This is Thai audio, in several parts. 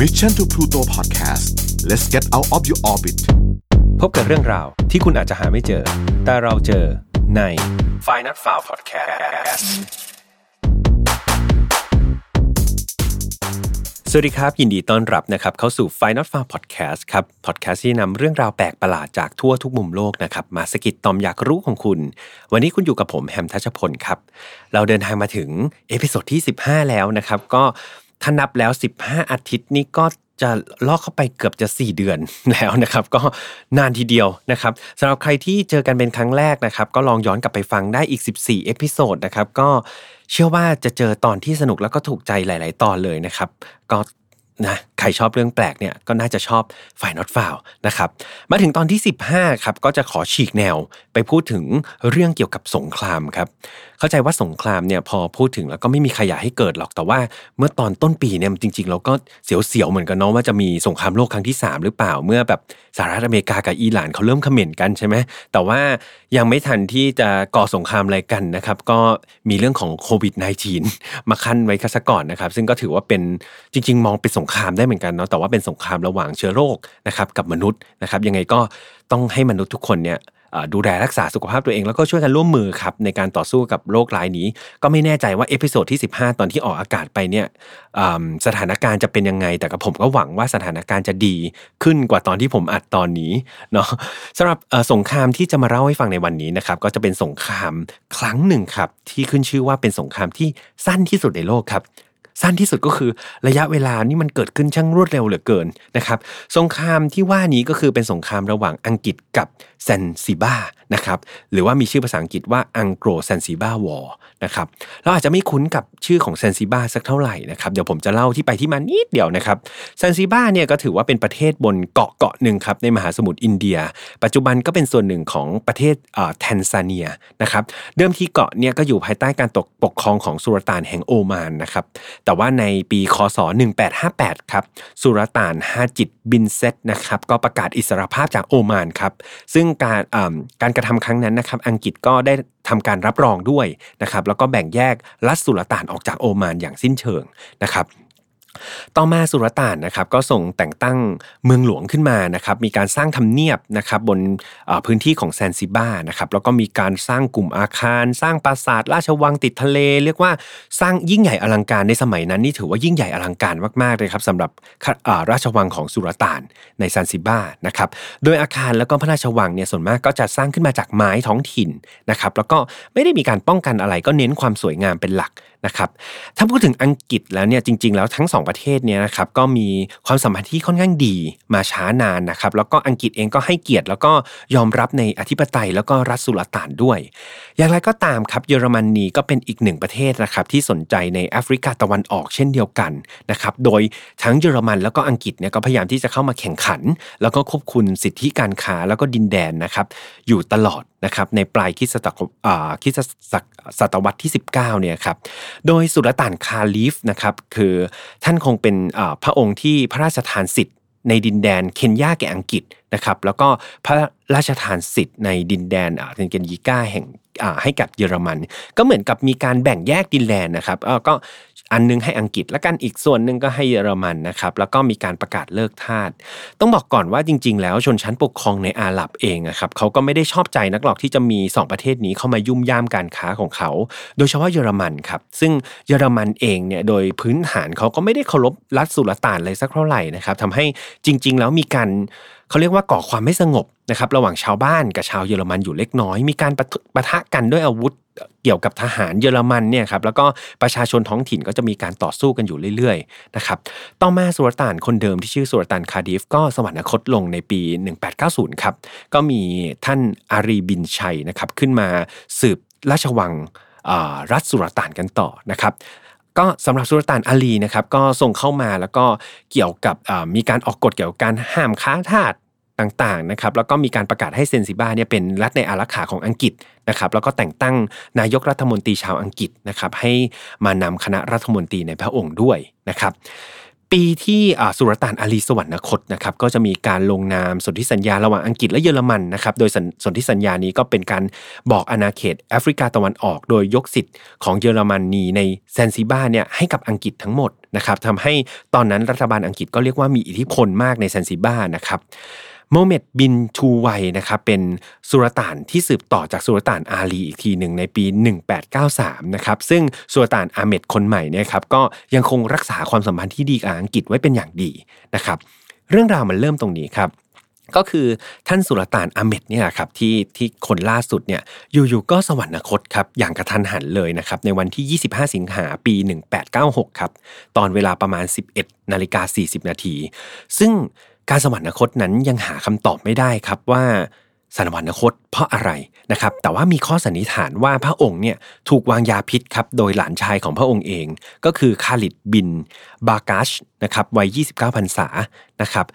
Mission to Pluto Podcast let's get out of your orbit พบกับเรื่องราวที่คุณอาจจะหาไม่เจอ แต่เราเจอใน f i n a l f i l e Podcast สวัสดีครับ ยินดีต้อนรับนะครับ เข้าสู่ Final f a r Podcast ครับ podcast ที่นำเรื่องราวแปลกประหลาดจากทั่วทุกมุมโลกนะครับ มาสกิดตอมอยากรู้ของคุณ วันนี้คุณอยู่กับผมแฮมทัชพลครับ เราเดินทางมาถึงepisode ที่ 15 แล้วนะครับ ก็ ถ้านับแล้ว 15 อาทิตย์นี้ก็จะล่อเข้าไปเกือบจะ 4 เดือนแล้วนะครับ ก็นานทีเดียวนะครับสำหรับใครที่เจอกันเป็นครั้งแรกนะครับ ก็ลองย้อนกลับไปฟังได้อีก 14 episode นะครับ ก็เชื่อว่าจะเจอตอนที่สนุกแล้วก็ถูกใจหลาย ๆ ตอนเลยนะครับ ก็นะ ใครชอบเรื่องแปลกเนี่ยก็น่าจะชอบ File Not Found นะครับมาถึงตอนที่ 15ครับก็จะขอฉีกแนวไปพูดถึงเรื่องเกี่ยวกับสงครามครับเข้าใจว่าสงครามเนี่ยพอพูดถึงแล้วก็ไม่มีใครอยากให้เกิดหรอกแต่ว่า เมื่อตอนต้นปีเนี่ยจริงๆ เราก็เสียวๆเหมือนกันเนาะว่าจะมีสงครามโลกครั้งที่ 3 หรือเปล่าเมื่อแบบสหรัฐอเมริกากับอิหร่านเขาเริ่มเขม่นกันใช่ไหมแต่ว่ายังไม่ทันที่จะก่อสงครามอะไรกันนะครับก็มีเรื่องของโควิด -19 มาขั้นไว้ซะก่อนนะครับซึ่งก็ถือว่าเป็นจริง ๆ มองเป็นสงครามได้เหมือนกันเนาะแต่ว่าเป็นสงครามระหว่างเชื้อโรคนะครับกับมนุษย์นะครับ ยังไงก็ต้องให้มนุษย์ทุกคนเนี่ยดูแลรักษาสุขภาพตัวเองแล้วก็ช่วยกันร่วมมือครับในการต่อสู้กับโรคร้ายนี้ ก็ไม่แน่ใจว่า episode ที่ 15 ตอนที่ออกอากาศไปเนี่ยสถานการณ์จะเป็นยังไง แต่กับผมก็หวังว่าสถานการณ์จะดีขึ้นกว่าตอนที่ผมอัดตอนนี้เนาะสำหรับสงครามที่จะมาเล่าให้ฟังในวันนี้นะครับก็จะเป็นสงครามครั้งหนึ่งครับที่ขึ้นชื่อว่าเป็นสงครามที่สั้นที่สุดในโลกครับ สั้นที่สุดก็คือระยะเวลานี่มันเกิดขึ้นช่างรวดเร็วเหลือเกินนะครับ สงครามที่ว่านี้ก็คือเป็นสงครามระหว่างอังกฤษกับ แซนซิบาร์นะครับหรือว่ามีชื่อภาษาอังกฤษว่า Anglo-Zanzibar War นะครับเราอาจจะไม่คุ้นกับชื่อของแซนซิบาร์สักเท่าไหร่นะครับเดี๋ยวผมจะเล่าที่ไปที่มานิดเดียวนะครับแซนซิบาร์เนี่ยก็ถือว่าเป็นประเทศบนเกาะเกาะหนึ่งครับในมหาสมุทรอินเดีย ปัจจุบันก็เป็นส่วนหนึ่งของประเทศแทนซาเนียนะครับเดิมทีเกาะเนี่ยก็อยู่ภายใต้การตกปกครองของสุลต่านแห่งโอมานนะครับแต่ว่าในปีคศ 1858ครับสุลต่านฮาจิตบินเซตนะครับก็ประกาศอิสรภาพจากโอมานครับซึ่งการการกระทำครั้งนั้นนะครับอังกฤษก็ได้ทำการรับรองด้วยนะครับแล้วก็แบ่งแยกรัฐสุลต่านออกจากโอมานอย่างสิ้นเชิงนะครับ ต่อมาสุลต่านนะครับก็ส่งแต่งตั้งเมืองหลวงขึ้นมานะครับมีการสร้างทำเนียบนะครับบนพื้นที่ของแซนซิบ้านะครับแล้วก็มีการสร้างกลุ่มอาคาร สร้างปราสาทราชวังติดทะเล เรียกว่าสร้างยิ่งใหญ่อลังการในสมัยนั้นนี่ถือว่ายิ่งใหญ่อลังการมากๆเลยครับสำหรับราชวังของสุลต่านในซานซิบ้านะครับโดยอาคารแล้วก็พระราชวังเนี่ยส่วนมากก็จะสร้างขึ้นมาจากไม้ท้องถิ่นนะครับแล้วก็ไม่ได้มีการป้องกันอะไรก็เน้นความสวยงามเป็นหลัก นะครับถ้าพูดถึงอังกฤษแล้วเนี่ยจริง ๆ แล้วทั้ง 2 ประเทศเนี่ยนะครับก็มีความสัมพันธ์ที่ค่อนข้างดีมาช้านานนะครับแล้วก็อังกฤษเองก็ให้เกียรติ แล้วก็ยอมรับในอธิปไตยแล้วก็รัฐสุลต่านด้วย อย่างไรก็ตามครับเยอรมนีก็เป็นอีกหนึ่งประเทศนะครับที่สนใจในแอฟริกาตะวันออกเช่นเดียวกันนะครับโดยทั้งเยอรมันแล้วก็อังกฤษเนี่ยก็พยายามที่จะเข้ามาแข่งขัน แล้วก็ควบคุมสิทธิการค้าแล้วก็ดินแดนนะครับอยู่ตลอดนะครับในปลายคิสตศตวรรษที่ 19เนี่ยครับโดยสุลต่านคาลิฟนะครับคือท่านคงเป็นพระองค์ที่พระราชทานสิทธิ์ในดินแดนเคนยาแก่อังกฤษนะครับแล้วก็พระราชทานสิทธิ์ในดินแดนเทนเกนยิก้าแห่ง ให้กับเยอรมัน ก็เหมือนกับมีการแบ่งแยกดินแดนนะครับก็อันนึงให้อังกฤษและกันอีกส่วนหนึ่งก็ให้เยอรมันนะครับแล้วก็มีการประกาศเลิกทาสต้องบอกก่อนว่าจริง ๆ แล้วชนชั้นปกครองในอาหรับเองนะครับเขาก็ไม่ได้ชอบใจนักหรอกที่จะมี 2 ประเทศนี้เข้ามายุ่มย่ามการค้าของเขา โดยเฉพาะเยอรมันครับซึ่งเยอรมันเองเนี่ยโดยพื้นฐานเขาก็ไม่ได้เคารพรัฐสุลต่านเลยสักเท่าไหร่นะครับทำให้จริง ๆ แล้วมีการ เขาเรียกว่าก่อความไม่สงบนะครับระหว่างชาวบ้านกับชาวเยอรมันอยู่เล็กน้อย มีการปะทะกันด้วยอาวุธเกี่ยวกับทหารเยอรมันเนี่ยครับแล้วก็ประชาชนท้องถิ่นก็จะมีการต่อสู้กันอยู่เรื่อยๆนะครับต่อมาสุลต่านคนเดิมที่ชื่อสุลต่านคาดิฟก็สวรรคตลงในปี 1890 ครับก็มีท่านอารีบินชัยนะครับขึ้นมาสืบราชวังรัฐสุลต่านกันต่อนะครับก็สำหรับสุลต่านอาลีนะครับก็ส่งเข้ามาแล้วก็เกี่ยวกับมีการออกกฎเกี่ยวกับการห้ามค้าทาส ต่างๆนะครับแล้วก็มีการประกาศให้เซนซิบ้าเนี่ยเป็นรัฐในอารักขาของอังกฤษนะครับแล้วก็แต่งตั้งนายกรัฐมนตรีชาวอังกฤษนะครับให้มานำคณะรัฐมนตรีในพระองค์ด้วยนะครับปีที่สุลต่านอาลีสวรรคตนะครับก็จะมีการลงนามสนธิสัญญาระหว่างอังกฤษและเยอรมันนะครับโดยสนธิสัญญานี้ก็เป็นการบอกอาณาเขตแอฟริกาตะวันออก โดยยกสิทธิ์ของเยอรมนีในแซนซิบาเนี่ยให้กับอังกฤษทั้งหมดนะครับทำให้ตอนนั้นรัฐบาลอังกฤษก็เรียกว่ามีอิทธิพลมากในแซนซิบานะครับ ฮาเมดบินทูไวนีนะครับเป็นสุลต่านที่สืบต่อจากสุลต่านอาลีอีกทีหนึ่งในปี 1893นะครับซึ่งสุลต่านอาเมดคนใหม่เนี่ยครับก็ยังคงรักษาความสัมพันธ์ที่ดีกับอังกฤษไว้เป็นอย่างดีนะครับเรื่องราวมันเริ่มตรงนี้ครับก็คือท่านสุลต่านอาเมดเนี่ยครับที่ที่คนล่าสุดเนี่ยอยู่ๆก็สวรรคตครับอย่างกระทันหันเลยนะครับในวันที่ 25 สิงหาปี 1896 ครับตอนเวลาประมาณ 11นาฬิกา40 นาทีซึ่ง การสวรรคตนั้นยังหาคำตอบไม่ได้ครับว่าสวรรคตเพราะอะไรนะครับ แต่ว่ามีข้อสันนิษฐานว่าพระองค์เนี่ยถูกวางยาพิษครับโดยหลานชายของพระองค์เอง ก็คือคาลิดบิน บากัชนะครับวัย 29พรรษานะครับ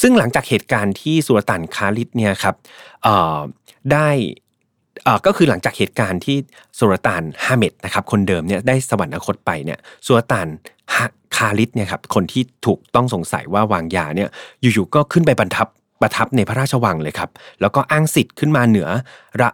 ซึ่งหลังจากเหตุการณ์ที่สุลต่านคาลิดเนี่ยครับได้ก็คือหลังจากเหตุการณ์ที่สุลต่านฮาเมดนะครับคนเดิมเนี่ยได้สวรรคตไปเนี่ยสุลต่าน คาลิดเนี่ยครับคนที่ถูกต้องสงสัยว่าวางยาเนี่ยอยู่ๆก็ขึ้นไปบรรทับประทับในพระราชวังเลยครับ แล้วก็อ้างสิทธิ์ขึ้นมาเหนือรา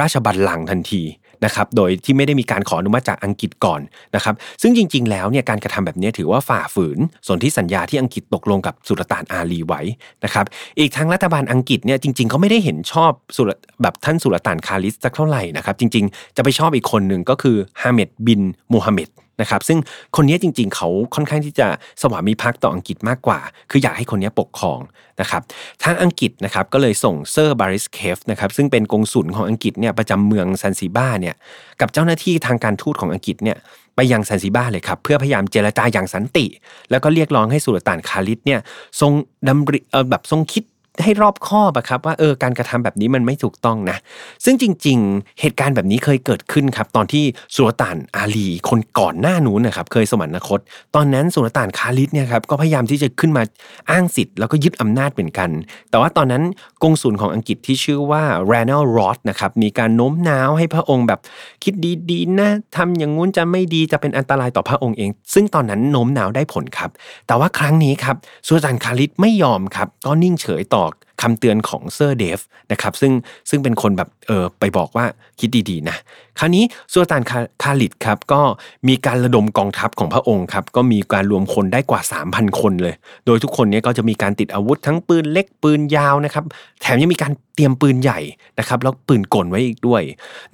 ราชบัลลังก์ทันทีนะครับ โดยที่ไม่ได้มีการขออนุมัติจากอังกฤษก่อนนะครับ ซึ่งจริง ๆ แล้วเนี่ยการกระทำแบบนี้ถือว่าฝ่าฝืนส่วนที่สัญญาที่อังกฤษตกลงกับสุลต่านอาลีไว้นะครับ อีกทั้งรัฐบาลอังกฤษเนี่ยจริงๆเขาไม่ได้เห็นชอบสุลแบบท่านสุลต่านคาลิสสักเท่าไหร่นะครับ จริง ๆ จะไปชอบอีกคนหนึ่งก็คือฮาเมดบินมูฮัมหม็ด นะครับซึ่งคนนี้จริง ๆ เขาค่อนข้างที่จะสวามิภักดิ์ต่ออังกฤษมากกว่า คืออยากให้คนนี้ปกครองนะครับทางอังกฤษนะครับก็เลยส่งเซอร์บาซิลเคฟนะครับซึ่งเป็นกงสุลของอังกฤษเนี่ยประจำเมืองซันซิบ้าเนี่ยกับเจ้าหน้าที่ทางการทูตของอังกฤษเนี่ยไปยังซันซิบ้าเลยครับเพื่อพยายามเจรจาอย่างสันติ แล้วก็เรียกร้องให้สุลต่านคาลิดเนี่ยทรงดำริแบบทรงคิด ให้รอบคอบอะครับว่าเออการกระทำแบบนี้มันไม่ถูกต้องนะ ซึ่งจริง ๆ เหตุการณ์แบบนี้เคยเกิดขึ้นครับ ตอนที่สุลต่านอาลี คนก่อนหน้านู้นนะครับเคยสวรรคต ตอนนั้นสุลต่านคาลิดเนี่ยครับก็พยายามที่จะขึ้นมาอ้างสิทธิ์แล้วก็ยึดอำนาจเหมือนกัน แต่ว่าตอนนั้นกงสุลของอังกฤษที่ชื่อว่าแรนลรอดนะครับมีการโน้มน้าวให้พระองค์แบบคิดดีๆนะทำอย่างงู้นจะไม่ดีจะเป็นอันตรายต่อพระองค์เอง ซึ่งตอนนั้นโน้มน้าวได้ผลครับ แต่ว่าครั้งนี้ครับสุลต่านคาลิดไม่ยอมครับก็นิ่งเฉยต่อ คำเตือนของเซอร์เดฟนะครับซึ่งซึ่งเป็นคนแบบเออไปบอกว่าคิดดีๆนะคราวนี้สุลต่านคาลิดครับก็มีการระดมกองทัพของพระองค์ครับก็มีการรวมคนได้กว่า 3,000 คนเลย โดยทุกคนนี้ก็จะมีการติดอาวุธทั้งปืนเล็กปืนยาวนะครับแถมยังมีการ เตรียมปืนใหญ่นะครับแล้วปืนกลไว้อีกด้วย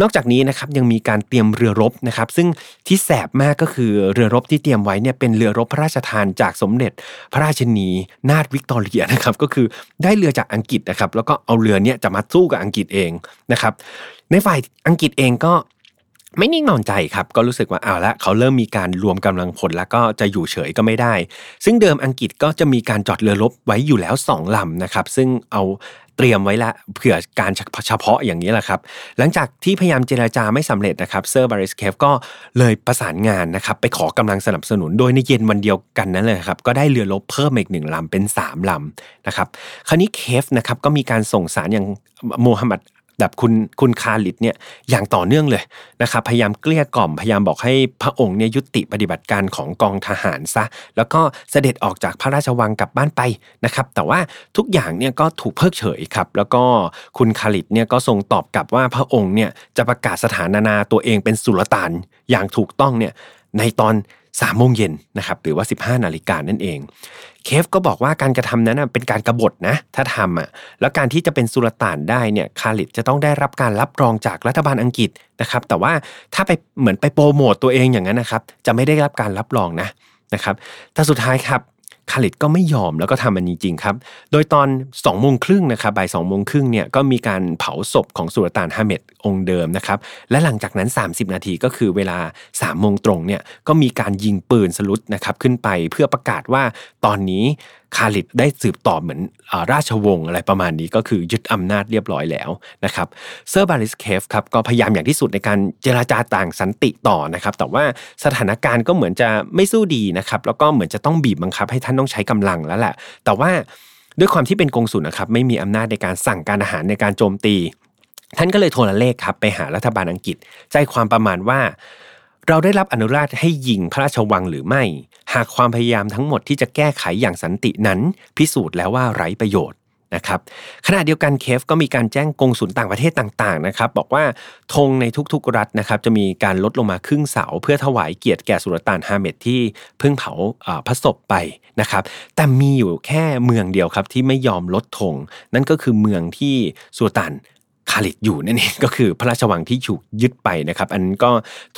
นอกจากนี้นะครับยังมีการเตรียมเรือรบนะครับ ซึ่งที่แสบมากก็คือเรือรบที่เตรียมไว้เนี่ยเป็นเรือรบพระราชทานจากสมเด็จพระราชนีนาถวิกตอเรียนะครับก็คือได้เรือจากอังกฤษนะครับแล้วก็เอาเรือเนี่ยจะมาสู้กับอังกฤษเองนะครับในฝ่ายอังกฤษเองก็ ไม่นิ่งนอนใจครับก็รู้สึกว่าเอาละเขาเริ่มมีการรวมกำลังพลแล้วก็จะอยู่เฉยก็ไม่ได้ ซึ่งเดิมอังกฤษก็จะมีการจอดเรือรบไว้อยู่แล้ว 2ลำนะครับซึ่งเอาเตรียมไว้ละเผื่อการเฉพาะอย่างนี้แหละครับ หลังจากที่พยายามเจราจาไม่สำเร็จนะครับเซอร์บาริสเคฟก็เลยประสานงานนะครับไปขอกำลังสนับสนุน โดยในเย็นวันเดียวกันนั้นเลยครับก็ได้เรือรบเพิ่มอีกหนึ่งลำเป็น 3 ลำนะครับคราวนี้เคฟนะครับก็มีการส่งสารอย่างโมฮัมหมัด แบบคุณคุณคาลิดเนี่ยอย่างต่อเนื่องเลยนะครับพยายามเกลี้ยกล่อมพยายามบอกให้พระองค์เนี่ยยุติปฏิบัติการของกองทหารซะ แล้วก็เสด็จออกจากพระราชวังกลับบ้านไปนะครับแต่ว่าทุกอย่างเนี่ยก็ถูกเพิกเฉยครับแล้วก็คุณคาลิดเนี่ยก็ทรงตอบกลับว่าพระองค์เนี่ยจะประกาศสถานาตัวเองเป็นสุลต่านอย่างถูกต้องเนี่ยในตอน สามโมงเย็นนะครับหรือว่า 15 นาฬิกานั่นเอง เคฟก็บอกว่าการกระทำนั้นเป็นการกรบฏนะถ้าทำอะแล้วการที่จะเป็นสุลต่านได้เนี่ยคาลิดจะต้องได้รับการรับรองจากรัฐบาลอังกฤษนะครับแต่ว่าถ้าไปเหมือนไปโปรโมตตัวเองอย่างนั้นนะครับจะไม่ได้รับการรับรองนะนะครับแต่สุดท้ายครับ คาลิดก็ไม่ยอมแล้วก็ทำมันจริงๆครับ โดยตอน2องโมงครึ่งนะครับบ่ายสองโมงครึ่งเนี่ยก็มีการเผาศพของสุลต่านฮาเมดองค์เดิมนะครับ และหลังจากนั้น 30 นาทีก็คือเวลา3ามโมงตรงเนี่ยก็มีการยิงปืนสลุดนะครับขึ้นไปเพื่อประกาศว่าตอนนี้คาลิดได้สืบต่อเหมือนราชวงศ์อะไรประมาณนี้ก็คือยึดอำนาจเรียบร้อยแล้วนะครับเซอร์บาริสเคฟครับก็พยายามอย่างที่สุดในการเจราจาต่างสันติต่อนะครับแต่ว่าสถานการณ์ก็เหมือนจะไม่สู้ดีนะครับแล้วก็เหมือนจะต้องบีบบังคับให้ท่านต้องใช้กำลังแล้วแหละ แต่ว่าด้วยความที่เป็นกงสุลนะครับไม่มีอำนาจในการสั่งการอาหารในการโจมตี ท่านก็เลยโทรเลขครับไปหารัฐบาลอังกฤษ ใจความประมาณว่า เราได้รับอนุญาตให้ยิงพระราชวังหรือไม่ หากความพยายามทั้งหมดที่จะแก้ไขอย่างสันตินั้น พิสูจน์แล้วว่าไร้ประโยชน์ นะครับขณะเดียวกันเคฟก็มีการแจ้งกงสุลต่างประเทศต่างๆนะครับบอกว่าธงในทุกๆรัฐนะครับจะมีการลดลงมาครึ่งเสา เพื่อถวายเกียรติแก่สุลต่านฮาเมดที่เพิ่งเผาพระศพไปนะครับแต่มีอยู่แค่เมืองเดียวครับที่ไม่ยอมลดธงนั่นก็คือเมืองที่สุลต่าน คาลิดอยู่นั่นเองก็คือพระราชวังที่ถูกยึดไปนะครับ อันก็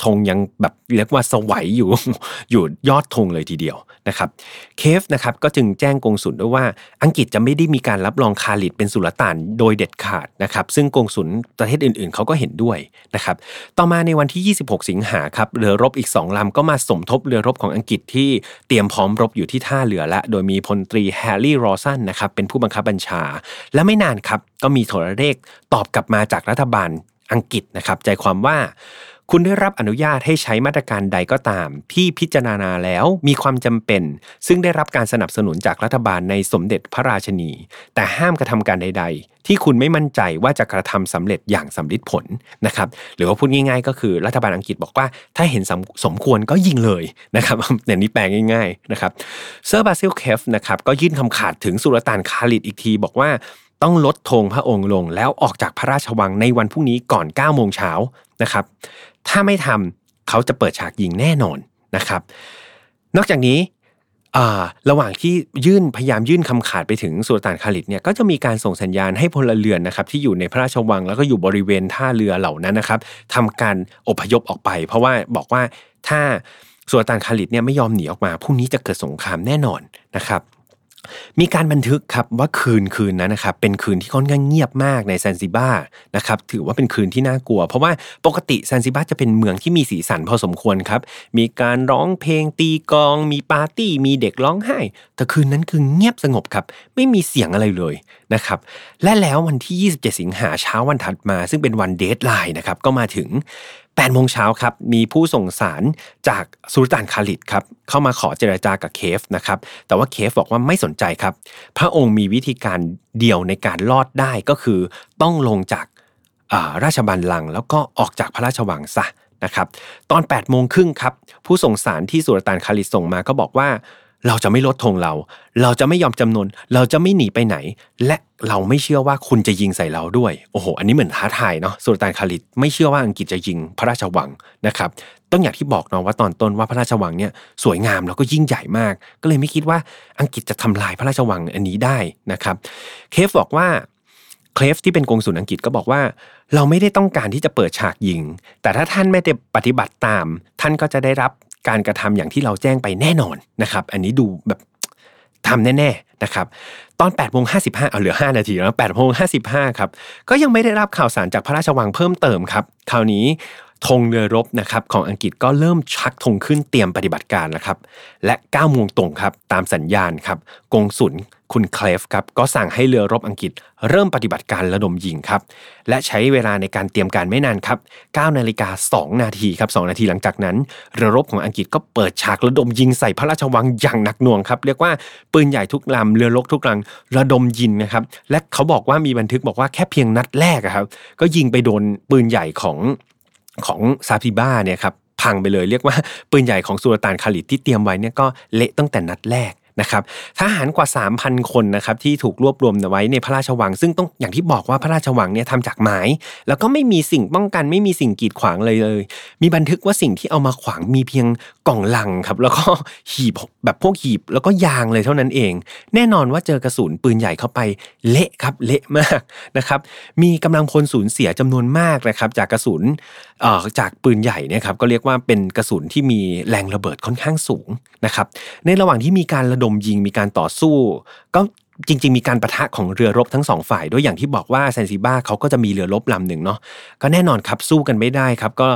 ธงยังแบบเรียกว่าสวัยอยู่อยู่ยอดธงเลยทีเดียวนะครับเคฟนะครับก็จึงแจ้งกงสุลด้วยว่าอังกฤษจะไม่ได้มีการรับรองคาลิดเป็นสุลต่านโดยเด็ดขาดนะครับ ซึ่งกงสุลประเทศอื่นๆ เขาก็เห็นด้วยนะครับ ต่อมาในวันที่ 26 สิงหาครับเรือรบอีก2ลำก็มาสมทบเรือรบของอังกฤษที่เตรียมพร้อมรบอยู่ที่ท่าเรือละโดยมีพลตรีแฮร์รี่รอสันนะครับเป็นผู้บังคับบัญชา และไม่นานครับก็มีโทรเลขตอบกลับมาจากรัฐบาลอังกฤษนะครับ ใจความว่า คุณได้รับอนุญาตให้ใช้มาตรการใดก็ตาม ที่พิจารณาแล้วมีความจำเป็น ซึ่งได้รับการสนับสนุนจากรัฐบาลในสมเด็จพระราชินี แต่ห้ามกระทำการใด ๆ ที่คุณไม่มั่นใจว่าจะกระทำสำเร็จอย่างสัมฤทธิ์ผลนะครับหรือว่าพูดง่าย ๆ ก็คือรัฐบาลอังกฤษบอกว่า ถ้าเห็นสมสมควรก็ยิงเลยนะครับอย่างนี้แปลง่ายๆนะครับเซอร์บาซิลเคฟนะครับก็ยื่นคำขาดถึงสุลต่านคาลิดอีกทีบอกว่า ต้องลดธงพระองค์ลง แล้วออกจากพระราชวังในวันพรุ่งนี้ก่อน9โมงเช้านะครับ ถ้าไม่ทำเขาจะเปิดฉากยิงแน่นอนนะครับ นอกจากนี้ระหว่างที่ยื่นพยายามยื่นคำขาดไปถึงสุลต่านคาลิดเนี่ยก็จะมีการส่งสัญญาณให้พลเรือนนะครับที่อยู่ในพระราชวังแล้วก็อยู่บริเวณท่าเรือเหล่านั้นนะครับทำการอพยพออกไป เพราะว่าบอกว่าถ้าสุลต่านคาลิดเนี่ยไม่ยอมหนีออกมาพรุ่งนี้จะเกิดสงครามแน่นอนนะครับ มีการบันทึกครับว่าคืนคืนนั้นนะครับเป็นคืนที่ค่อนข้างเงียบมากในซนซิบานะครับถือว่าเป็นคืนที่น่ากลัว เพราะว่าปกติซันซิบาจะเป็นเมืองที่มีสีสันพอสมควรครับมีการร้องเพลงตีกลอง มีปาร์ตี้มีเด็กร้องไห้ แต่คืนนั้นคือเงียบสงบครับไม่มีเสียงอะไรเลยนะครับและแล้ววันที่ 27 สิงหาเช้าวันถัดมา ซึ่งเป็นวัน deadline นะครับก็มาถึง 8โมงเช้าครับมีผู้ส่งสารจากสุลต่านคาลิดครับเข้ามาขอเจรจากับเคฟนะครับแต่ว่าเคฟบอกว่าไม่สนใจครับ พระองค์มีวิธีการเดียวในการรอดได้ก็คือต้องลงจากราชบัลลังก์แล้วก็ออกจากพระราชวังซะนะครับ ตอน8โมงครึ่งครับผู้ส่งสารที่สุลต่านคาลิดส่งมาก็บอกว่า เราจะไม่ลดธงเรา เราจะไม่ยอมจำนน เราจะไม่หนีไปไหน และเราไม่เชื่อว่าคุณจะยิงใส่เราด้วย โอ้โห อันนี้เหมือนท้าทายเนาะ สุลต่านคาลิดไม่เชื่อว่าอังกฤษจะยิงพระราชวังนะครับ ต้องอย่างที่บอกเนาะว่าตอนต้นว่าพระราชวังเนี่ยสวยงามแล้วก็ยิ่งใหญ่มาก ก็เลยไม่คิดว่าอังกฤษจะทำลายพระราชวังอันนี้ได้นะครับ เคฟบอกว่าเคลฟที่เป็นกงสุลอังกฤษก็บอกว่า เราไม่ได้ต้องการที่จะเปิดฉากยิง แต่ถ้าท่านไม่ได้ปฏิบัติตาม ท่านก็จะได้รับ การกระทำอย่างที่เราแจ้งไปแน่นอนนะครับ อันนี้ดูแบบทำแน่ๆนะครับตอน8ปดโมงห้เอาเหลือ 5 นาทีแล้วแปดโมงห้ครับก็ยังไม่ได้รับข่าวสารจากพระราชวังเพิ่มเติมครับคราวนี้ธงเรือรบนะครับของอังกฤษก็เริ่มชักธงขึ้นเตรียมปฏิบัติการแล้วครับและ9โมงตรงครับตามสัญญาณครับกงสุล คุณเคลฟครับก็สั่งให้เรือรบอังกฤษ เริ่มปฏิบัติการระดมยิงครับ และใช้เวลาในการเตรียมการไม่นานครับ9นาฬิกา2นาทีครับ2นาทีหลังจากนั้น เรือรบของอังกฤษก็เปิดฉากระดมยิงใส่พระราชวังอย่างหนักหน่วงครับ เรียกว่าปืนใหญ่ทุกลำเรือรบทุกลำระดมยิงนะครับ และเขาบอกว่ามีบันทึกบอกว่าแค่เพียงนัดแรกครับ ก็ยิงไปโดนปืนใหญ่ของของซาพิบ้าเนี่ยครับพังไปเลยเรียกว่าปืนใหญ่ของสุลต่านคาลิดที่เตรียมไว้เนี่ยก็เละตั้งแต่นัดแรก นะครับทหารกว่า 3,000 คนนะครับที่ถูกรวบรวมไว้ในพระราชวัง ซึ่งต้องอย่างที่บอกว่าพระราชวังเนี่ยทำจากไม้ แล้วก็ไม่มีสิ่งป้องกันไม่มีสิ่งกีดขวางเลยเลย มีบันทึกว่าสิ่งที่เอามาขวางมีเพียง กล่องลังครับ แล้วก็หีบแบบพวกหีบแล้วก็ยางเลยเท่านั้นเอง แน่นอนว่าเจอกระสุนปืนใหญ่เข้าไปเละครับเละมากนะครับ มีกำลังพลสูญเสียจำนวนมากนะครับ จากกระสุนจากปืนใหญ่เนี่ยครับก็เรียกว่าเป็นกระสุนที่มีแรงระเบิดค่อนข้างสูงนะครับ ในระหว่างที่มีการระดมยิงมีการต่อสู้ ก็ จริง ๆ มีการประทะของเรือรบทั้งสองฝ่ายด้วยอย่างที่บอกว่าแซนซิบ้าเขาก็จะมีเรือรบลำหนึ่งเนาะก็แน่นอนครับสู้กันไม่ได้ครับ ก็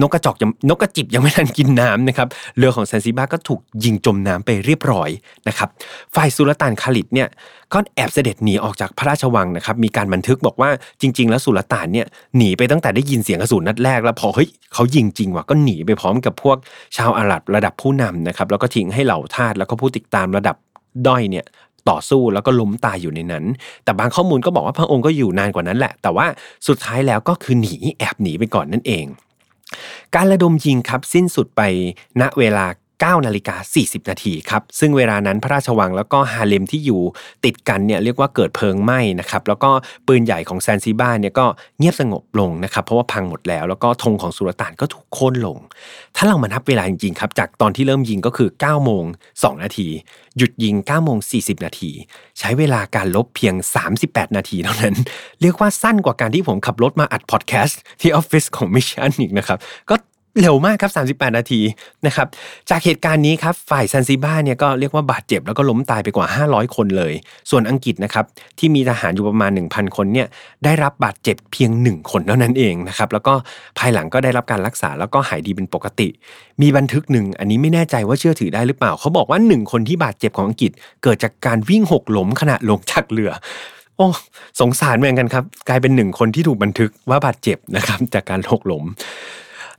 นกกระจอกนกกระจิบยังไม่ทันกินน้ำนะครับเรือของแซนซิบ้าก็ถูกยิงจมน้ำไปเรียบร้อยนะครับฝ่ายสุลต่านคาลิดเนี่ยก็แอบเสด็จหนีออกจากพระราชวังนะครับมีการบันทึกบอกว่าจริง ๆ แล้วสุลต่านเนี่ยหนีไปตั้งแต่ได้ยินเสียงกระสุนนัดแรกแล้วพอเฮ้ยเขายิงจริงว่ะก็หนีไปพร้อมกับพวกชาวอาหรับระดับผู้นำนะครับแล้วก็ทิ้งให้เหล่าทาสแล้วก็ผู้ติดตามระดับด้อยเนี่ย ต่อสู้แล้วก็ล้มตายอยู่ในนั้น แต่บางข้อมูลก็บอกว่าพระองค์ก็อยู่นานกว่านั้นแหละ แต่ว่าสุดท้ายแล้วก็คือหนีแอบหนีไปก่อนนั่นเอง การระดมยิงครับสิ้นสุดไปณเวลา 9นาฬิกา40 นาทีครับ ซึ่งเวลานั้นพระราชวังแล้วก็ฮาเลมที่อยู่ติดกันเนี่ยเรียกว่าเกิดเพลิงไหม้นะครับแล้วก็ปืนใหญ่ของแซนซิบ้าเนี่ยก็เงียบสงบลงนะครับเพราะว่าพังหมดแล้ว แล้วก็ธงของสุลต่านก็ถูกโค่นลง ถ้าเรามานับเวลาจริงๆครับจากตอนที่เริ่มยิงก็คือ9โมง2นาที หยุดยิง9โมง40 นาที ใช้เวลาการรบเพียง 38 นาทีเท่านั้น เรียกว่าสั้นกว่าการที่ผมขับรถมาอัดพอดแคสต์ที่ออฟฟิศของ Mission อีกนะครับก็ เร็วมากครับ 38 นาทีนะครับ จากเหตุการณ์นี้ครับ ฝ่ายซันซิบ้าเนี่ยก็เรียกว่าบาดเจ็บแล้วก็ล้มตายไปกว่า 500 คนเลย ส่วนอังกฤษนะครับที่มีทหารอยู่ประมาณ 1,000 คนเนี่ยได้รับบาดเจ็บเพียง 1 คนเท่านั้นเองนะครับ แล้วก็ภายหลังก็ได้รับการรักษาแล้วก็หายดีเป็นปกติ มีบันทึกหนึ่งอันนี้ไม่แน่ใจว่าเชื่อถือได้หรือเปล่า เขาบอกว่า 1 คนที่บาดเจ็บของอังกฤษ เกิดจากการวิ่งหกล้มขณะลงจากเรือโอ้สงสารเหมือนกันครับ กลายเป็นหนึ่งคนที่ถูกบันทึกว่าบาดเจ็บนะครับจากการหกล้ม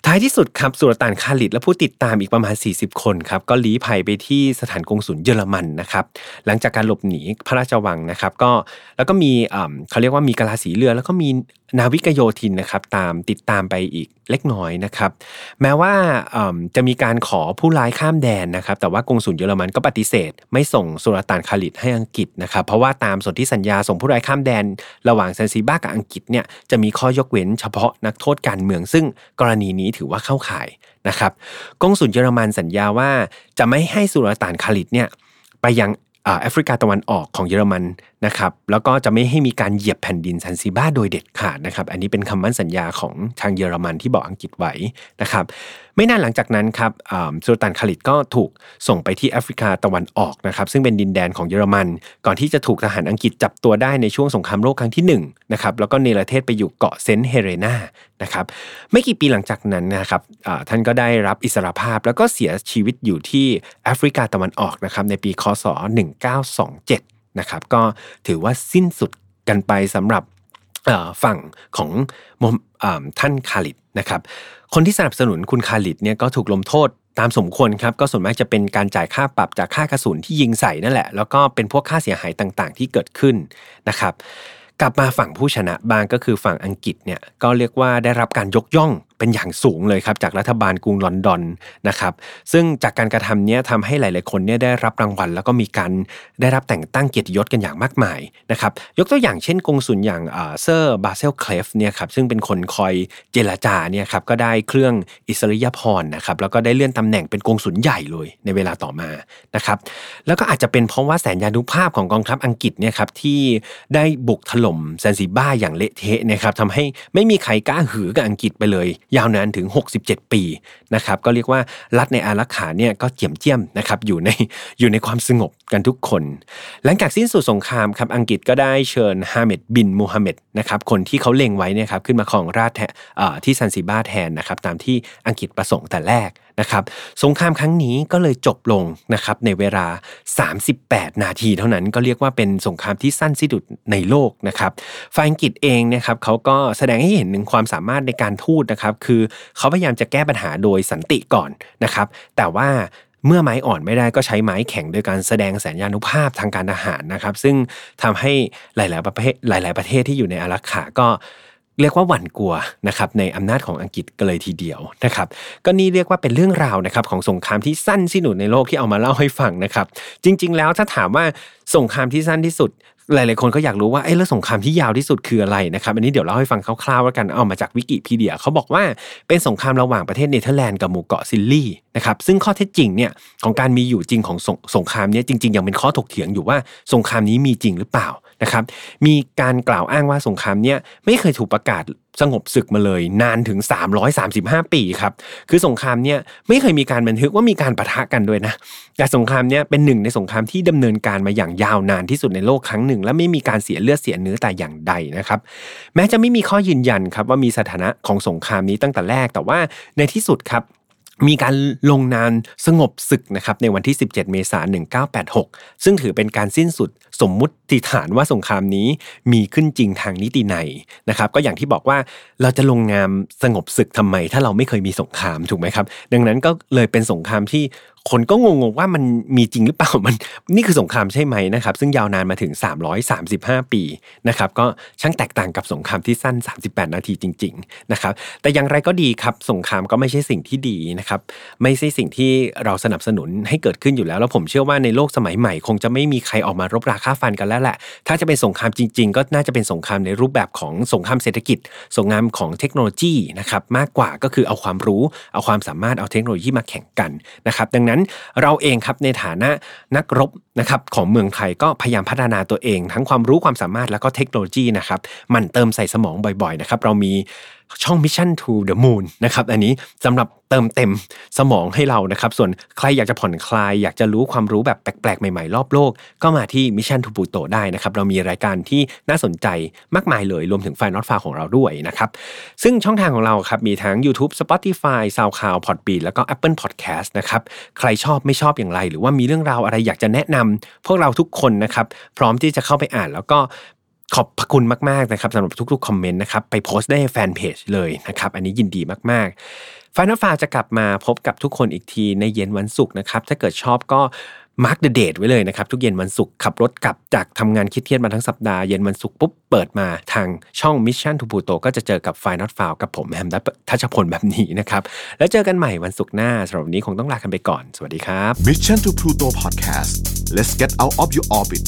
ท้ายที่สุดครับสุลต่านคาลิดและผู้ติดตามอีกประมาณ 40 คนครับก็ลี้ภัยไปที่สถานกงศุลเยอรมันนะครับหลังจากการหลบหนีพระราชวังนะครับก็แล้วก็มีเขาเรียกว่ามีกะลาสีเรือแล้วก็มี นาวิกโยธินนะครับตามติดตามไปอีกเล็กน้อยนะครับ แม้ว่าจะมีการขอผู้ร้ายข้ามแดนนะครับ แต่ว่ากงสุลเยอรมันก็ปฏิเสธ ไม่ส่งสุลต่านคาลิดให้อังกฤษนะครับ เพราะว่าตามสนธิสัญญาส่งผู้ร้ายข้ามแดน ระหว่างซันซิบ้ากับอังกฤษเนี่ยจะมีข้อยกเว้นเฉพาะนักโทษการเมือง ซึ่งกรณีนี้ถือว่าเข้าข่ายนะครับกงสุลเยอรมันสัญญาว่าจะไม่ให้สุลต่านคาลิดเนี่ยไปยังแอฟริกาตะวันออกของเยอรมัน นะครับแล้วก็จะไม่ให้มีการเหยียบแผ่นดินซันซิบ้าโดยเด็ดขาดนะครับอันนี้เป็นคำมั่นสัญญาของทางเยอรมันที่บอกอังกฤษไว้นะครับไม่นานหลังจากนั้นครับสุลต่านคาลิดก็ถูกส่งไปที่แอฟริกาตะวันออกนะครับซึ่งเป็นดินแดนของเยอรมัน ก่อนที่จะถูกทหารอังกฤษจับตัวได้ในช่วงสงครามโลกครั้งที่1นะครับแล้วก็เนรเทศไปอยู่เกาะเซนต์เฮเลนานะครับไม่กี่ปีหลังจากนั้นนะครับท่านก็ได้รับอิสรภาพแล้วก็เสียชีวิตอยู่ที่แอฟริกาตะวันออกนะครับในปีคศ 1927 นะครับ ก็ถือว่าสิ้นสุดกันไปสำหรับฝั่งของท่านคาลิดนะครับ คนที่สนับสนุนคุณคาลิดเนี่ยก็ถูกลงโทษตามสมควรครับก็ส่วนมากจะเป็นการจ่ายค่าปรับจากค่ากระสุนที่ยิงใส่นั่นแหละ แล้วก็เป็นพวกค่าเสียหายต่างๆ ที่เกิดขึ้นนะครับ กลับมาฝั่งผู้ชนะบางก็คือฝั่งอังกฤษเนี่ยก็เรียกว่าได้รับการยกย่องเป็นอย่างสูงเลยครับจากรัฐบาลกรุงลอนดอนนะครับซึ่งจากการกระทำนี้ทำให้หลาย ๆ คนเนี่ยได้รับรางวัล แล้วก็มีการได้รับแต่งตั้งเกียรติยศกันอย่างมากมายนะครับยกตัวอย่างเช่นกงสุลอย่างเซอร์บาซิลเคฟเนี่ยครับซึ่งเป็นคนคอยเจรจาเนี่ยครับก็ได้เครื่องอิสริยาภรณ์นะครับแล้วก็ได้เลื่อนตำแหน่งเป็นกงสุลใหญ่เลยในเวลาต่อมานะครับแล้วก็อาจจะเป็นเพราะว่าแสนยานุภาพของกองทัพอังกฤษเนี่ยครับที่ได้บุกถล่มแซนซิบ้าอย่างเละเทะนะครับทำให้ไม่มีใครกล้าหือกับอังกฤษไปเลยยาวนานถึง 67 ปีนะครับก็เรียกว่ารัฐในอารักขาเนี่ยก็เจียมเจียมนะครับอยู่ในอยู่ในความสงบ กันทุกคน หลังจากสิ้นสุดสงครามครับอังกฤษก็ได้เชิญฮาเมดบินมูฮัมหม็ดนะครับคนที่เขาเล็งไว้เนี่ยครับขึ้นมาครองราชที่ซันซิบาแทนนะครับตามที่อังกฤษประสงค์แต่แรกนะครับสงครามครั้งนี้ก็เลยจบลงนะครับในเวลา 38 นาทีเท่านั้นก็เรียกว่าเป็นสงครามที่สั้นที่สุดในโลกนะครับฝ่ายอังกฤษเองนะครับเขาก็แสดงให้เห็นถึงความสามารถในการทูตนะครับคือเขาพยายามจะแก้ปัญหาโดยสันติก่อนนะครับแต่ว่า เมื่อไม้อ่อนไม่ได้ก็ใช้ไม้แข็งโดยการแสดงแสนยานุภาพทางการทหารนะครับ ซึ่งทำให้หลาย ๆ ประเทศหลาย ๆ ประเทศที่อยู่ในอารักขาก็ เรียกว่าหวั่นกลัวนะครับในอำนาจของอังกฤษกันเลยทีเดียวนะครับก็นี่เรียกว่าเป็นเรื่องราวนะครับของสงครามที่สั้นที่สุดในโลกที่เอามาเล่าให้ฟังนะครับจริง ๆ แล้วถ้าถามว่าสงครามที่สั้นที่สุด หลาย ๆ คนก็อยากรู้ว่าเอ้แล้วสงครามที่ยาวที่สุดคืออะไรนะครับอันนี้เดี๋ยวเล่าให้ฟังคร่าวๆแล้วกันเอามาจากวิกิพีเดียเขาบอกว่าเป็นสงครามระหว่างประเทศเนเธอร์แลนด์กับหมู่เกาะซิลลี่นะครับซึ่งข้อเท็จจริงเนี่ยของการมีอยู่จริงของสงสงครามนี้จริง ๆ ยังเป็นข้อถกเถียงอยู่ว่าสงครามนี้มีจริงหรือเปล่า นะครับมีการกล่าวอ้างว่าสงครามเนี้ยไม่เคยถูกประกาศสงบศึกมาเลยนานถึง 335 ปีครับคือสงครามเนี้ยไม่เคยมีการบันทึกว่ามีการปะทะกันด้วยนะแต่สงครามเนี้ยเป็นหนึ่งในสงครามที่ดำเนินการมาอย่างยาวนานที่สุดในโลกครั้งหนึ่ง และไม่มีการเสียเลือดเสียเนื้อแต่อย่างใดนะครับแม้จะไม่มีข้อยืนยันครับว่ามีสถานะของสงครามนี้ตั้งแต่แรกแต่ว่าในที่สุดครับ มีการลงนามสงบศึกนะครับในวันที่ 17 เมษายน 1986 ซึ่งถือเป็นการสิ้นสุดสมมุติฐานว่าสงครามนี้มีขึ้นจริงทางนิติในนะครับ ก็อย่างที่บอกว่าเราจะลงนามสงบศึกทำไม ถ้าเราไม่เคยมีสงครามถูกไหมครับ ดังนั้นก็เลยเป็นสงครามที่ คนก็งงๆว่ามันมีจริงหรือเปล่ามันนี่คือสงครามใช่ไหมนะครับซึ่งยาวนานมาถึง 335 ปีนะครับก็ช่างแตกต่างกับสงครามที่สั้น 38 นาทีจริงๆนะครับแต่อย่างไรก็ดีครับสงครามก็ไม่ใช่สิ่งที่ดีนะครับไม่ใช่สิ่งที่เราสนับสนุนให้เกิดขึ้นอยู่แล้ว แล้วผมเชื่อว่าในโลกสมัยใหม่ คงจะไม่มีใครออกมารบราค่าฟันกันแล้วแหละ ถ้าจะเป็นสงครามจริง ๆ ก็น่าจะเป็นสงครามในรูปแบบของสงครามเศรษฐกิจ สงครามของเทคโนโลยีนะครับมากกว่าก็คือเอาความรู้ เอาความสามารถเอาเทคโนโลยีมาแข่งกันนะครับดังนั้นเราเองครับในฐานะนักรบนะครับของเมืองไทยก็พยายามพัฒนาตัวเอง ทั้งความรู้ความสามารถแล้วก็เทคโนโลยีนะครับมันเติมใส่สมองบ่อยๆนะครับเรามี ช่อง Mission to the Moon นะครับอันนี้สำหรับเติมเต็มสมองให้เรานะครับ ส่วนใครอยากจะผ่อนคลาย อยากจะรู้ความรู้แบบแปลกๆ ใหม่ๆ รอบโลก ก็มาที่ Mission to Pluto ได้นะครับ เรามีรายการที่น่าสนใจมากมายเลย รวมถึงไฟนอตฟาของเราด้วยนะครับ ซึ่งช่องทางของเราครับ มีทั้ง YouTube Spotify SoundCloud Podbean แล้วก็ Apple Podcast นะครับ ใครชอบไม่ชอบอย่างไร หรือว่ามีเรื่องราวอะไรอยากจะแนะนำพวกเราทุกคนนะครับพร้อมที่จะเข้าไปอ่านแล้วก็ ขอบพระคุณมากๆนะครับสำหรับทุกๆคอมเมนต์นะครับไปโพสต์ได้แฟนเพจเลยนะครับ อันนี้ยินดีมากๆ Final File จะกลับมาพบกับทุกคนอีกทีในเย็นวันศุกร์นะครับ ถ้าเกิดชอบก็ mark the date ไว้เลยนะครับ ทุกเย็นวันศุกร์ขับรถกลับจากทำงานเครียดๆมาทั้งสัปดาห์ เย็นวันศุกร์ปุ๊บเปิดมาทางช่อง Mission to Pluto ก็จะเจอกับ f i n a l f i l e กับผมแฮมทัชพลแบบนี้นะครับ แล้วเจอกันใหม่วันศุกร์หน้าสำหรับวันนี้คงต้องลากันไปก่อน สวัสดีครับ Mission to Pluto Podcast let's get out of your orbit